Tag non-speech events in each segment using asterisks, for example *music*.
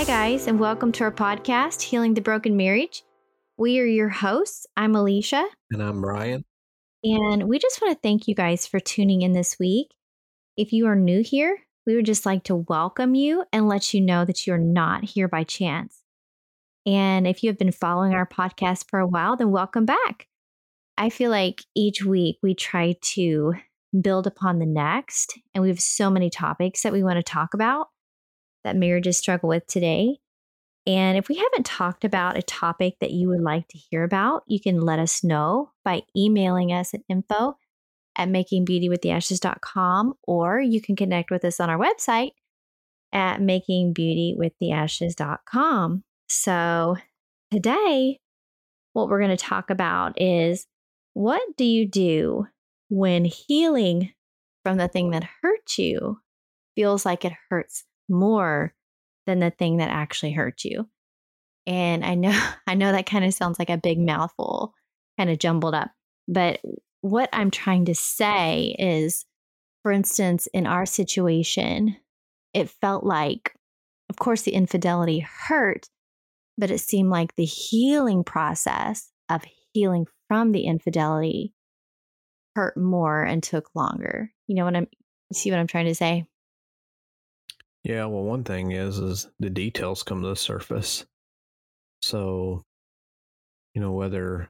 Hi, guys, and welcome to our podcast, Healing the Broken Marriage. We are your hosts. I'm Elisha. And I'm Brian. And we just want to thank you guys for tuning in this week. If you are new here, we would just like to welcome you and let you know that you're not here by chance. And if you have been following our podcast for a while, then welcome back. I feel like each week we try to build upon the next, and we have so many topics that we want to talk about that marriages struggle with today. And if we haven't talked about a topic that you would like to hear about, you can let us know by emailing us at info at makingbeautywiththeashes.com, or you can connect with us on our website at makingbeautywiththeashes.com. So today, what we're going to talk about is what do you do when healing from the thing that hurt you feels like it hurts more than the thing that actually hurt you. And I know *laughs* I know that kind of sounds like a big mouthful, kind of jumbled up. But what I'm trying to say is for instance, in our situation, it felt like of course the infidelity hurt, but it seemed like the healing process of healing from the infidelity hurt more and took longer. You know what I'm see what I'm trying to say? Yeah, well, one thing is is the details come to the surface. So, you know, whether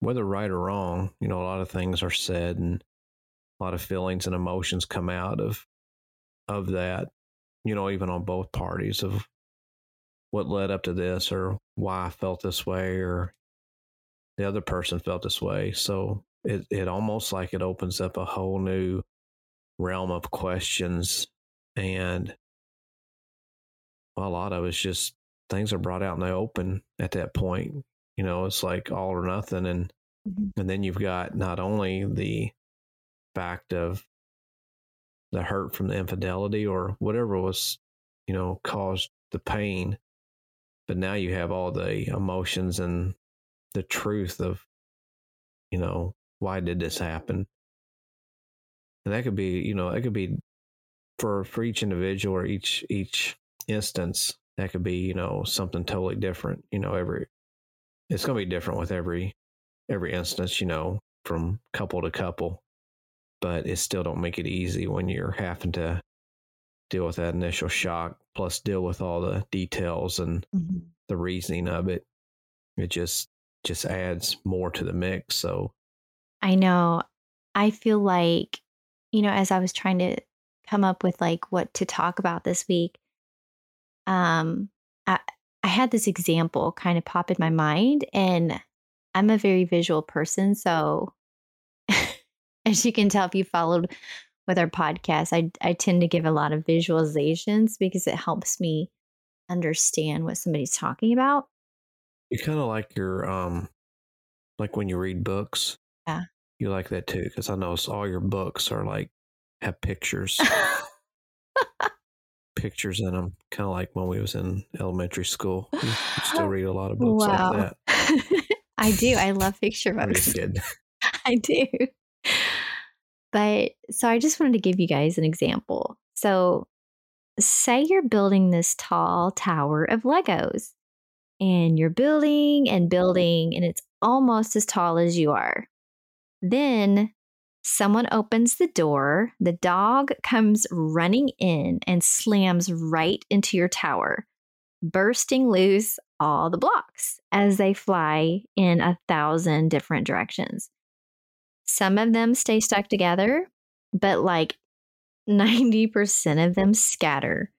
whether right or wrong, you know, a lot of things are said and a lot of feelings and emotions come out of of that, you know, even on both parties of what led up to this or why I felt this way or the other person felt this way. So it it almost like it opens up a whole new realm of questions and a lot of it's just things are brought out in the open at that point. You know, it's like all or nothing, and mm-hmm. and then you've got not only the fact of the hurt from the infidelity or whatever was, you know, caused the pain, but now you have all the emotions and the truth of, you know, why did this happen? And that could be, you know, it could be for for each individual or each each instance that could be you know something totally different you know every it's going to be different with every every instance you know from couple to couple but it still don't make it easy when you're having to deal with that initial shock plus deal with all the details and mm-hmm. the reasoning of it it just just adds more to the mix so i know i feel like you know as i was trying to come up with like what to talk about this week um, I, I had this example kind of pop in my mind, and I'm a very visual person. So, *laughs* as you can tell, if you followed with our podcast, I, I tend to give a lot of visualizations because it helps me understand what somebody's talking about. You kind of like your, um, like when you read books. Yeah. You like that too, because I know all your books are like have pictures. *laughs* pictures in them, kind of like when we was in elementary school. You *gasps* still read a lot of books wow. like that. *laughs* I do. I love picture books. *laughs* I do. But so I just wanted to give you guys an example. So, say you're building this tall tower of Legos, and you're building and mm-hmm. building, and it's almost as tall as you are. Then Someone opens the door, the dog comes running in and slams right into your tower, bursting loose all the blocks as they fly in a thousand different directions. Some of them stay stuck together, but like 90% of them scatter.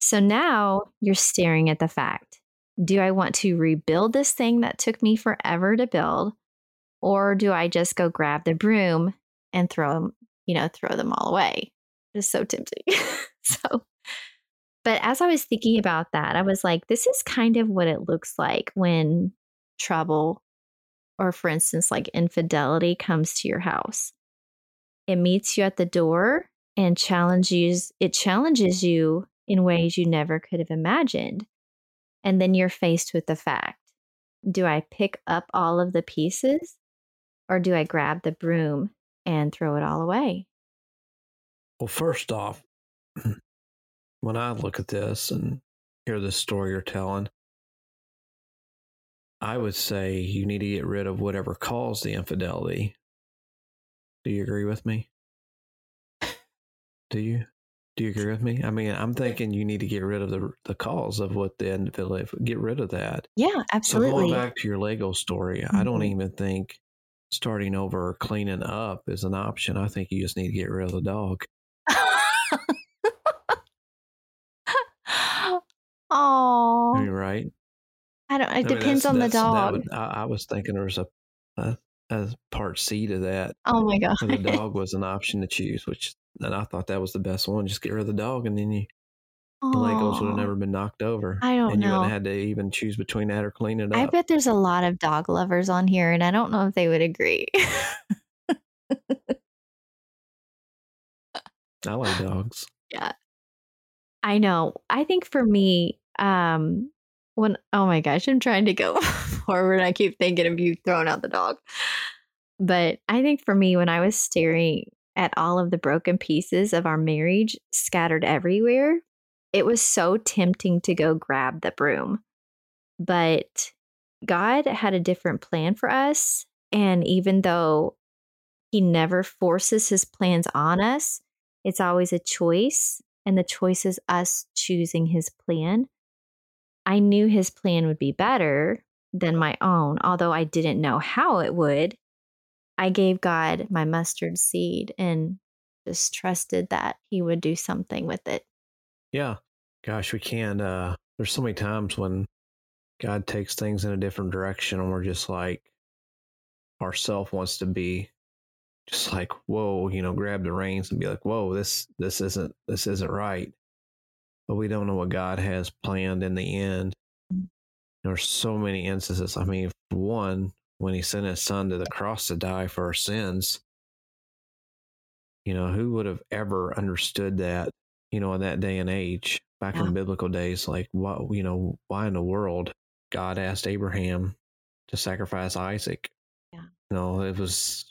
So now you're staring at the fact do I want to rebuild this thing that took me forever to build? Or do I just go grab the broom and throw them, you know, throw them all away? It's so tempting. *laughs* so, but as I was thinking about that, I was like, this is kind of what it looks like when trouble or, for instance, like infidelity comes to your house. It meets you at the door and challenges it challenges you in ways you never could have imagined. And then you're faced with the fact do I pick up all of the pieces or do I grab the broom and throw it all away? Well, first off, *clears throat* when I look at this and hear the story you're telling, I would say you need to get rid of whatever caused the infidelity. Do you agree with me? Do you? Do you agree with me? I mean, I'm thinking you need to get rid of the the cause of what the infidelity. Get rid of that. Yeah, absolutely. So going back to your Lego story, mm-hmm. I don't mm-hmm. even think starting over or cleaning up is an option. I think you just need to get rid of the dog. Oh, You're right. I don't. It I mean, depends on the dog. Would, I, I, was thinking there was a, a, a part C to that. Oh my *laughs* god! The dog was an option to choose, which and I thought that was the best one. Just get rid of the dog, and then you the Legos would have never been knocked over. I don't and know. you wouldn't have had to even choose between that or clean it up. I bet there's a lot of dog lovers on here, and I don't know if they would agree. *laughs* I like dogs. *laughs* Yeah. I know. I think for me, um, when oh my gosh, I'm trying to go *laughs* forward. I keep thinking of you throwing out the dog. But I think for me, when I was staring at all of the broken pieces of our marriage scattered everywhere, it was so tempting to go grab the broom. But God had a different plan for us. And even though He never forces His plans on us, it's always a choice. And the choice is us choosing His plan. I knew His plan would be better than my own, although I didn't know how it would. I gave God my mustard seed and just trusted that He would do something with it. Yeah. Gosh, we can't. Uh, there's so many times when God takes things in a different direction and we're just like, ourself wants to be just like, whoa, you know, grab the reins and be like, whoa, this, this isn't, this isn't right. But we don't know what God has planned in the end. Mm. There's so many instances. I mean, one, when he sent his son to the cross to die for our sins, you know, who would have ever understood that, you know, in that day and age? back yeah. in biblical days, like what you know, why in the world God asked Abraham to sacrifice Isaac? Yeah. You know, it was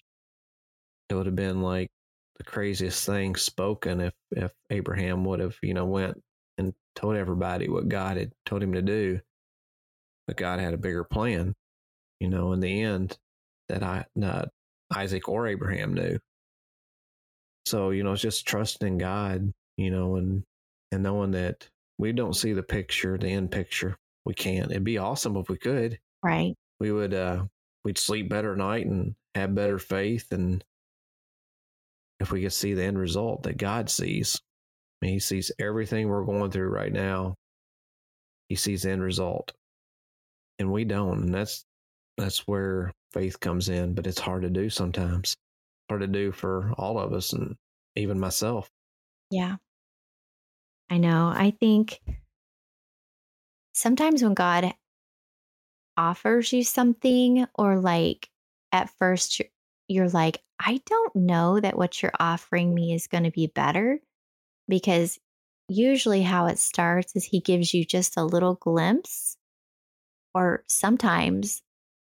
it would have been like the craziest thing spoken if if Abraham would have, you know, went and told everybody what God had told him to do. But God had a bigger plan, you know, in the end that I not Isaac or Abraham knew. So, you know, it's just trusting God, you know, and and knowing that we don't see the picture, the end picture. We can't. It'd be awesome if we could. Right. We would uh we'd sleep better at night and have better faith and if we could see the end result that God sees. I mean, he sees everything we're going through right now. He sees the end result. And we don't. And that's that's where faith comes in, but it's hard to do sometimes. Hard to do for all of us and even myself. Yeah. I know. I think sometimes when God offers you something, or like at first you're like, I don't know that what you're offering me is going to be better. Because usually how it starts is he gives you just a little glimpse, or sometimes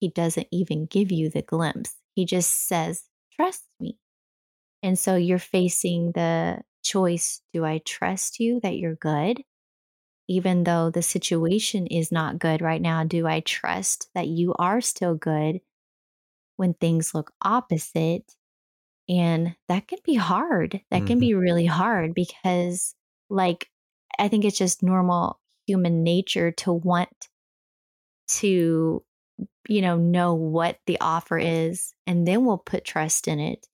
he doesn't even give you the glimpse. He just says, Trust me. And so you're facing the choice do I trust you that you're good? Even though the situation is not good right now, do I trust that you are still good when things look opposite? And that can be hard. That mm-hmm. can be really hard because, like, I think it's just normal human nature to want to, you know, know what the offer is, and then we'll put trust in it.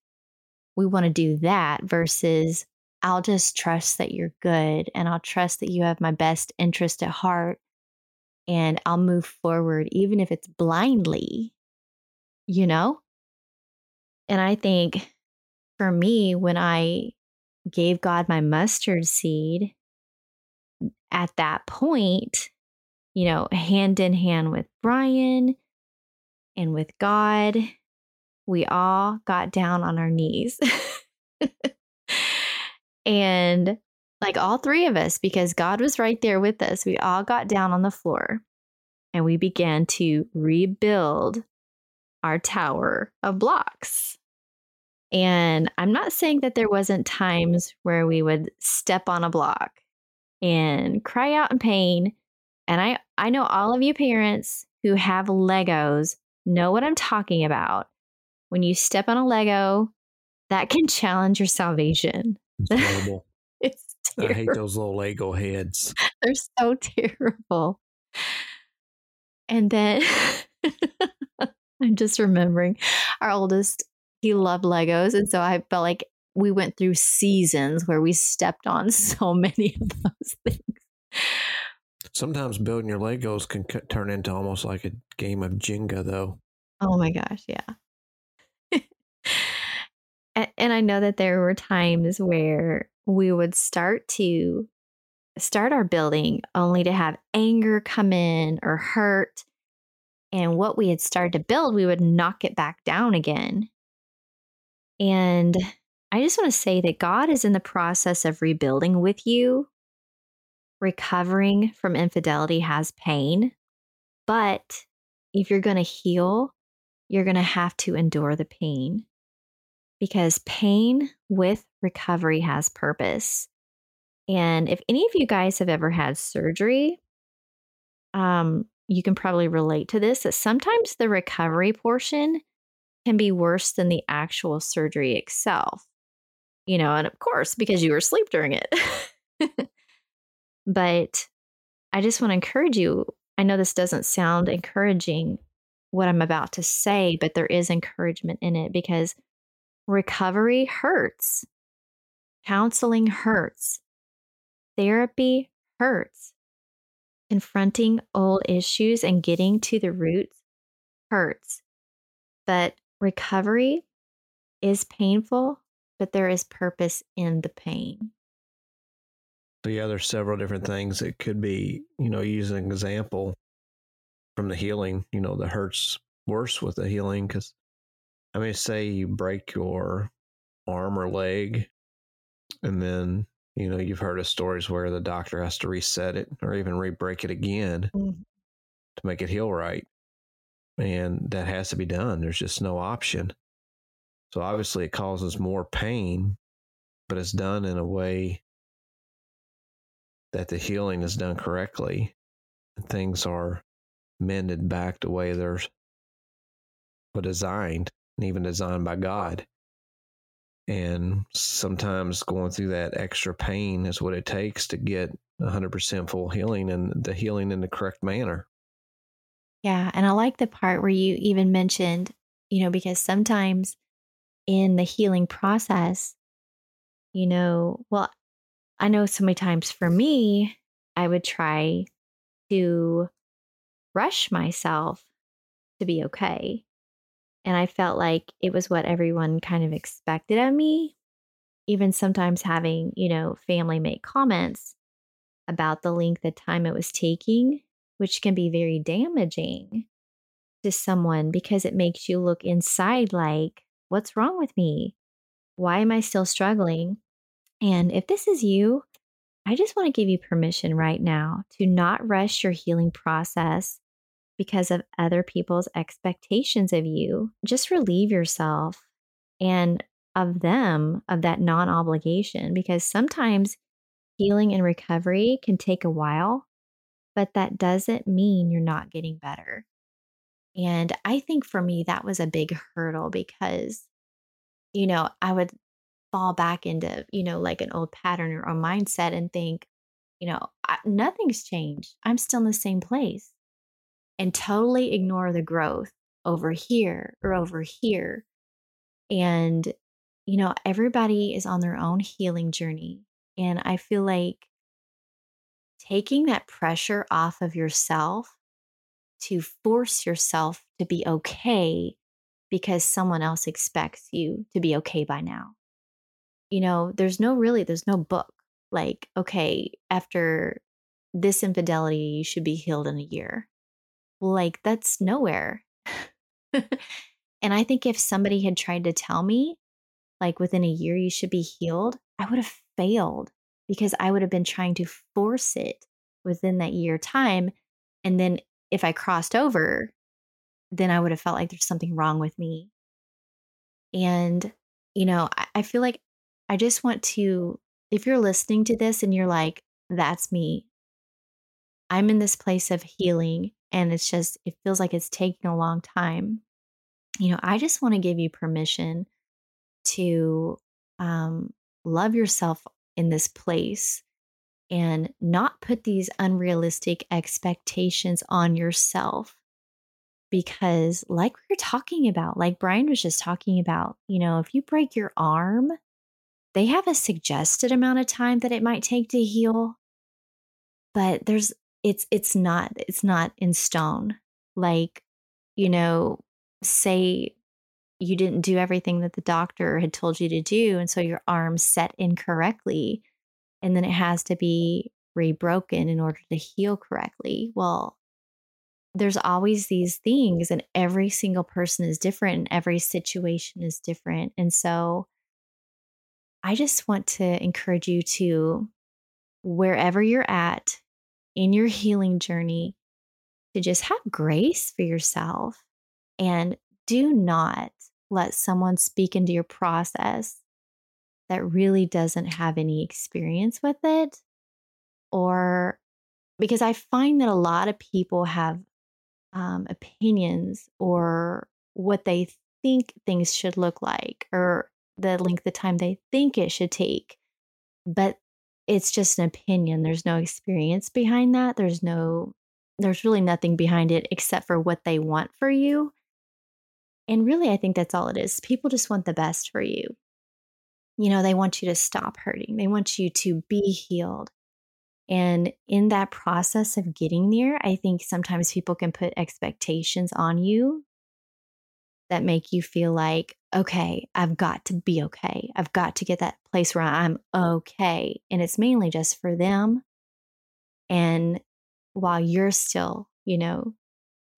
We want to do that versus I'll just trust that you're good and I'll trust that you have my best interest at heart and I'll move forward, even if it's blindly, you know? And I think for me, when I gave God my mustard seed, at that point, you know, hand in hand with Brian and with God, we all got down on our knees. *laughs* And like all three of us, because God was right there with us, we all got down on the floor and we began to rebuild our tower of blocks. And I'm not saying that there wasn't times where we would step on a block and cry out in pain And I, I know all of you parents who have Legos know what I'm talking about. When you step on a Lego, that can *laughs* challenge your salvation. It's *laughs* it's I hate those little Lego heads. *laughs* They're so terrible. And then *laughs* I'm just remembering our oldest, he loved Legos. And so I felt like we went through seasons where we stepped on so many of those things. Sometimes building your Legos can c- turn into almost like a game of Jenga, though. Oh my gosh, yeah. And, I know that there were times where we would start to start our building only to have anger come in or hurt. And what we had started to build, we would knock it back down again. And I just want to say that God is in the process of rebuilding with you. Recovering from infidelity has pain, but if you're going to heal, you're going to have to endure the pain because pain with recovery has purpose. And if any of you guys have ever had surgery, um, you can probably relate to this that sometimes the recovery portion can be worse than the actual surgery itself. You know, and of course, because you were asleep during it. *laughs* but I just want to encourage you. I know this doesn't sound encouraging, what I'm about to say, but there is encouragement in it because recovery hurts, counseling hurts, therapy hurts. Confronting old issues and getting to the roots hurts. But recovery is painful, but there is purpose in the pain. So yeah, there's several different things that could be, you know, use an example from the healing, you know, the hurts worse with the healing because I mean, say you break your arm or leg, and then you know you've heard of stories where the doctor has to reset it or even re-break it again Mhm. to make it heal right, and that has to be done. There's just no option. So obviously, it causes more pain, but it's done in a way that the healing is done correctly. And things are mended back the way they're were designed and even designed by God. And sometimes going through that extra pain is what it takes to get 100% full healing and the healing in the correct manner. Yeah. And I like the part where you even mentioned, you know, because sometimes in the healing process, you know, well, I know so many times for me, I would try to rush myself to be okay. And I felt like it was what everyone kind of expected of me. Even sometimes having, you know, family make comments about the length of time it was taking, which can be very damaging to someone because it makes you look inside like, what's wrong with me? Why am I still struggling? And if this is you, I just want to give you permission right now to not rush your healing process because of other people's expectations of you. Just relieve yourself and of them of that non obligation because sometimes healing and recovery can take a while, but that doesn't mean you're not getting better. And I think for me, that was a big hurdle because, you know, I would fall back into, you know, like an old pattern or a mindset and think, you know, I, nothing's changed. I'm still in the same place and totally ignore the growth over here or over here. And, you know, everybody is on their own healing journey. And I feel like taking that pressure off of yourself to force yourself to be okay because someone else expects you to be okay by now. You know, there's no really, there's no book like, okay, after this infidelity, you should be healed in a year. Like, that's nowhere. *laughs* and I think if somebody had tried to tell me, like, within a year, you should be healed, I would have failed because I would have been trying to force it within that year time. And then if I crossed over, then I would have felt like there's something wrong with me. And, you know, I, I feel like I just want to, if you're listening to this and you're like, that's me, I'm in this place of healing and it's just, it feels like it's taking a long time. You know, I just want to give you permission to um, love yourself in this place and not put these unrealistic expectations on yourself. Because, like we were talking about, like Brian was just talking about, you know, if you break your arm, they have a suggested amount of time that it might take to heal but there's it's it's not it's not in stone. Like you know say you didn't do everything that the doctor had told you to do and so your arm set incorrectly and then it has to be rebroken in order to heal correctly. Well there's always these things and every single person is different and every situation is different and so i just want to encourage you to wherever you're at in your healing journey to just have grace for yourself and do not let someone speak into your process that really doesn't have any experience with it or because I find that a lot of people have um, opinions or what they think things should look like or the length of time they think it should take. But it's just an opinion. There's no experience behind that. There's no, there's really nothing behind it except for what they want for you. And really, I think that's all it is. People just want the best for you. You know, they want you to stop hurting, they want you to be healed. And in that process of getting there, I think sometimes people can put expectations on you that make you feel like, okay, I've got to be okay. I've got to get that place where I'm okay. And it's mainly just for them. And while you're still, you know,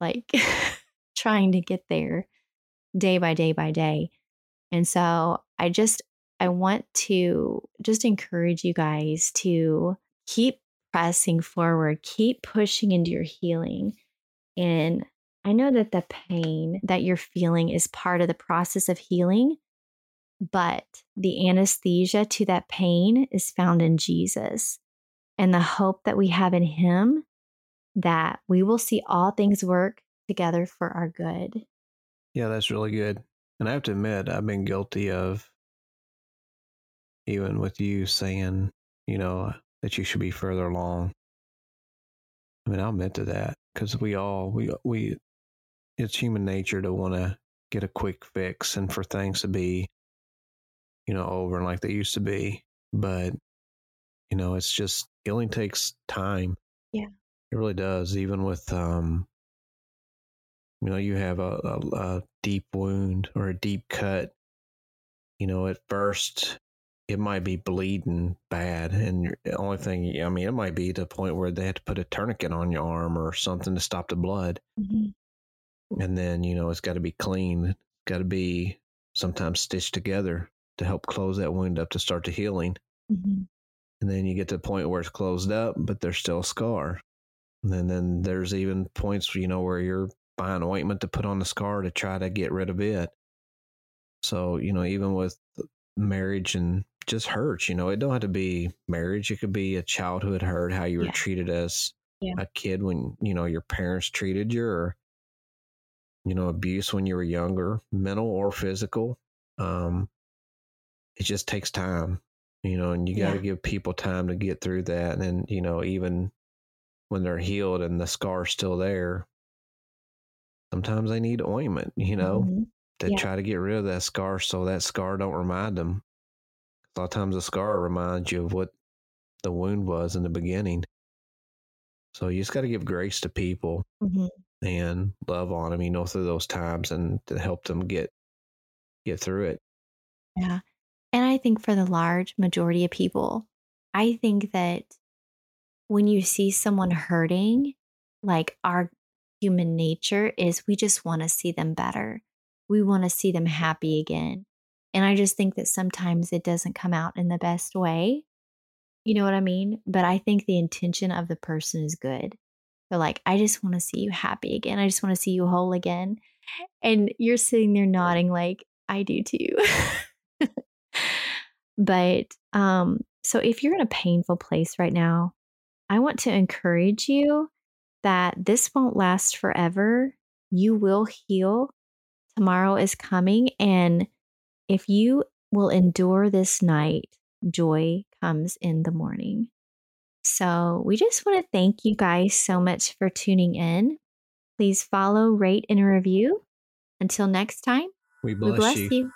like *laughs* trying to get there day by day by day. And so I just, I want to just encourage you guys to keep pressing forward, keep pushing into your healing. And I know that the pain that you're feeling is part of the process of healing, but the anesthesia to that pain is found in Jesus. And the hope that we have in Him that we will see all things work together for our good. Yeah, that's really good. And I have to admit, I've been guilty of even with you saying, you know, that you should be further along. I mean, I'll admit to that because we all we we it's human nature to want to get a quick fix and for things to be, you know, over and like they used to be. But, you know, it's just healing takes time. Yeah. It really does. Even with, um, you know, you have a, a, a deep wound or a deep cut. You know, at first it might be bleeding bad, and the only thing I mean, it might be to the point where they had to put a tourniquet on your arm or something to stop the blood. Mm-hmm and then you know it's got to be clean got to be sometimes stitched together to help close that wound up to start the healing mm-hmm. and then you get to the point where it's closed up but there's still a scar and then, there's even points you know where you're buying ointment to put on the scar to try to get rid of it so you know even with marriage and just hurts you know it don't have to be marriage it could be a childhood hurt how you were yeah. treated as yeah. a kid when you know your parents treated you or you know, abuse when you were younger, mental or physical. Um, it just takes time, you know, and you got to yeah. give people time to get through that. And then, you know, even when they're healed and the scar's still there, sometimes they need ointment, you know, mm-hmm. to yeah. try to get rid of that scar so that scar don't remind them. A lot of times the scar reminds you of what the wound was in the beginning. So you just got to give grace to people. Mm-hmm and love on them, you know, through those times and to help them get get through it. Yeah. And I think for the large majority of people, I think that when you see someone hurting, like our human nature is we just want to see them better. We want to see them happy again. And I just think that sometimes it doesn't come out in the best way. You know what I mean? But I think the intention of the person is good. They're like, I just want to see you happy again. I just want to see you whole again. And you're sitting there nodding, like, I do too. but um, so if you're in a painful place right now, I want to encourage you that this won't last forever. You will heal. Tomorrow is coming. And if you will endure this night, joy comes in the morning. So we just want to thank you guys so much for tuning in. Please follow, rate, and review. Until next time, We bless, we bless you. you.